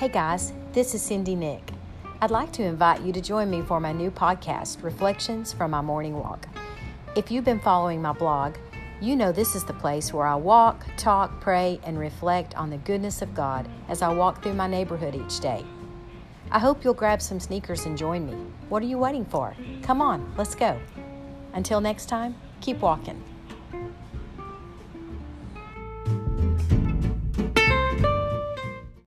Hey guys, this is Cindy Nick. I'd like to invite you to join me for my new podcast, Reflections from My Morning Walk. If you've been following my blog, you know this is the place where I walk, talk, pray, and reflect on the goodness of God as I walk through my neighborhood each day. I hope you'll grab some sneakers and join me. What are you waiting for? Come on, let's go. Until next time, keep walking.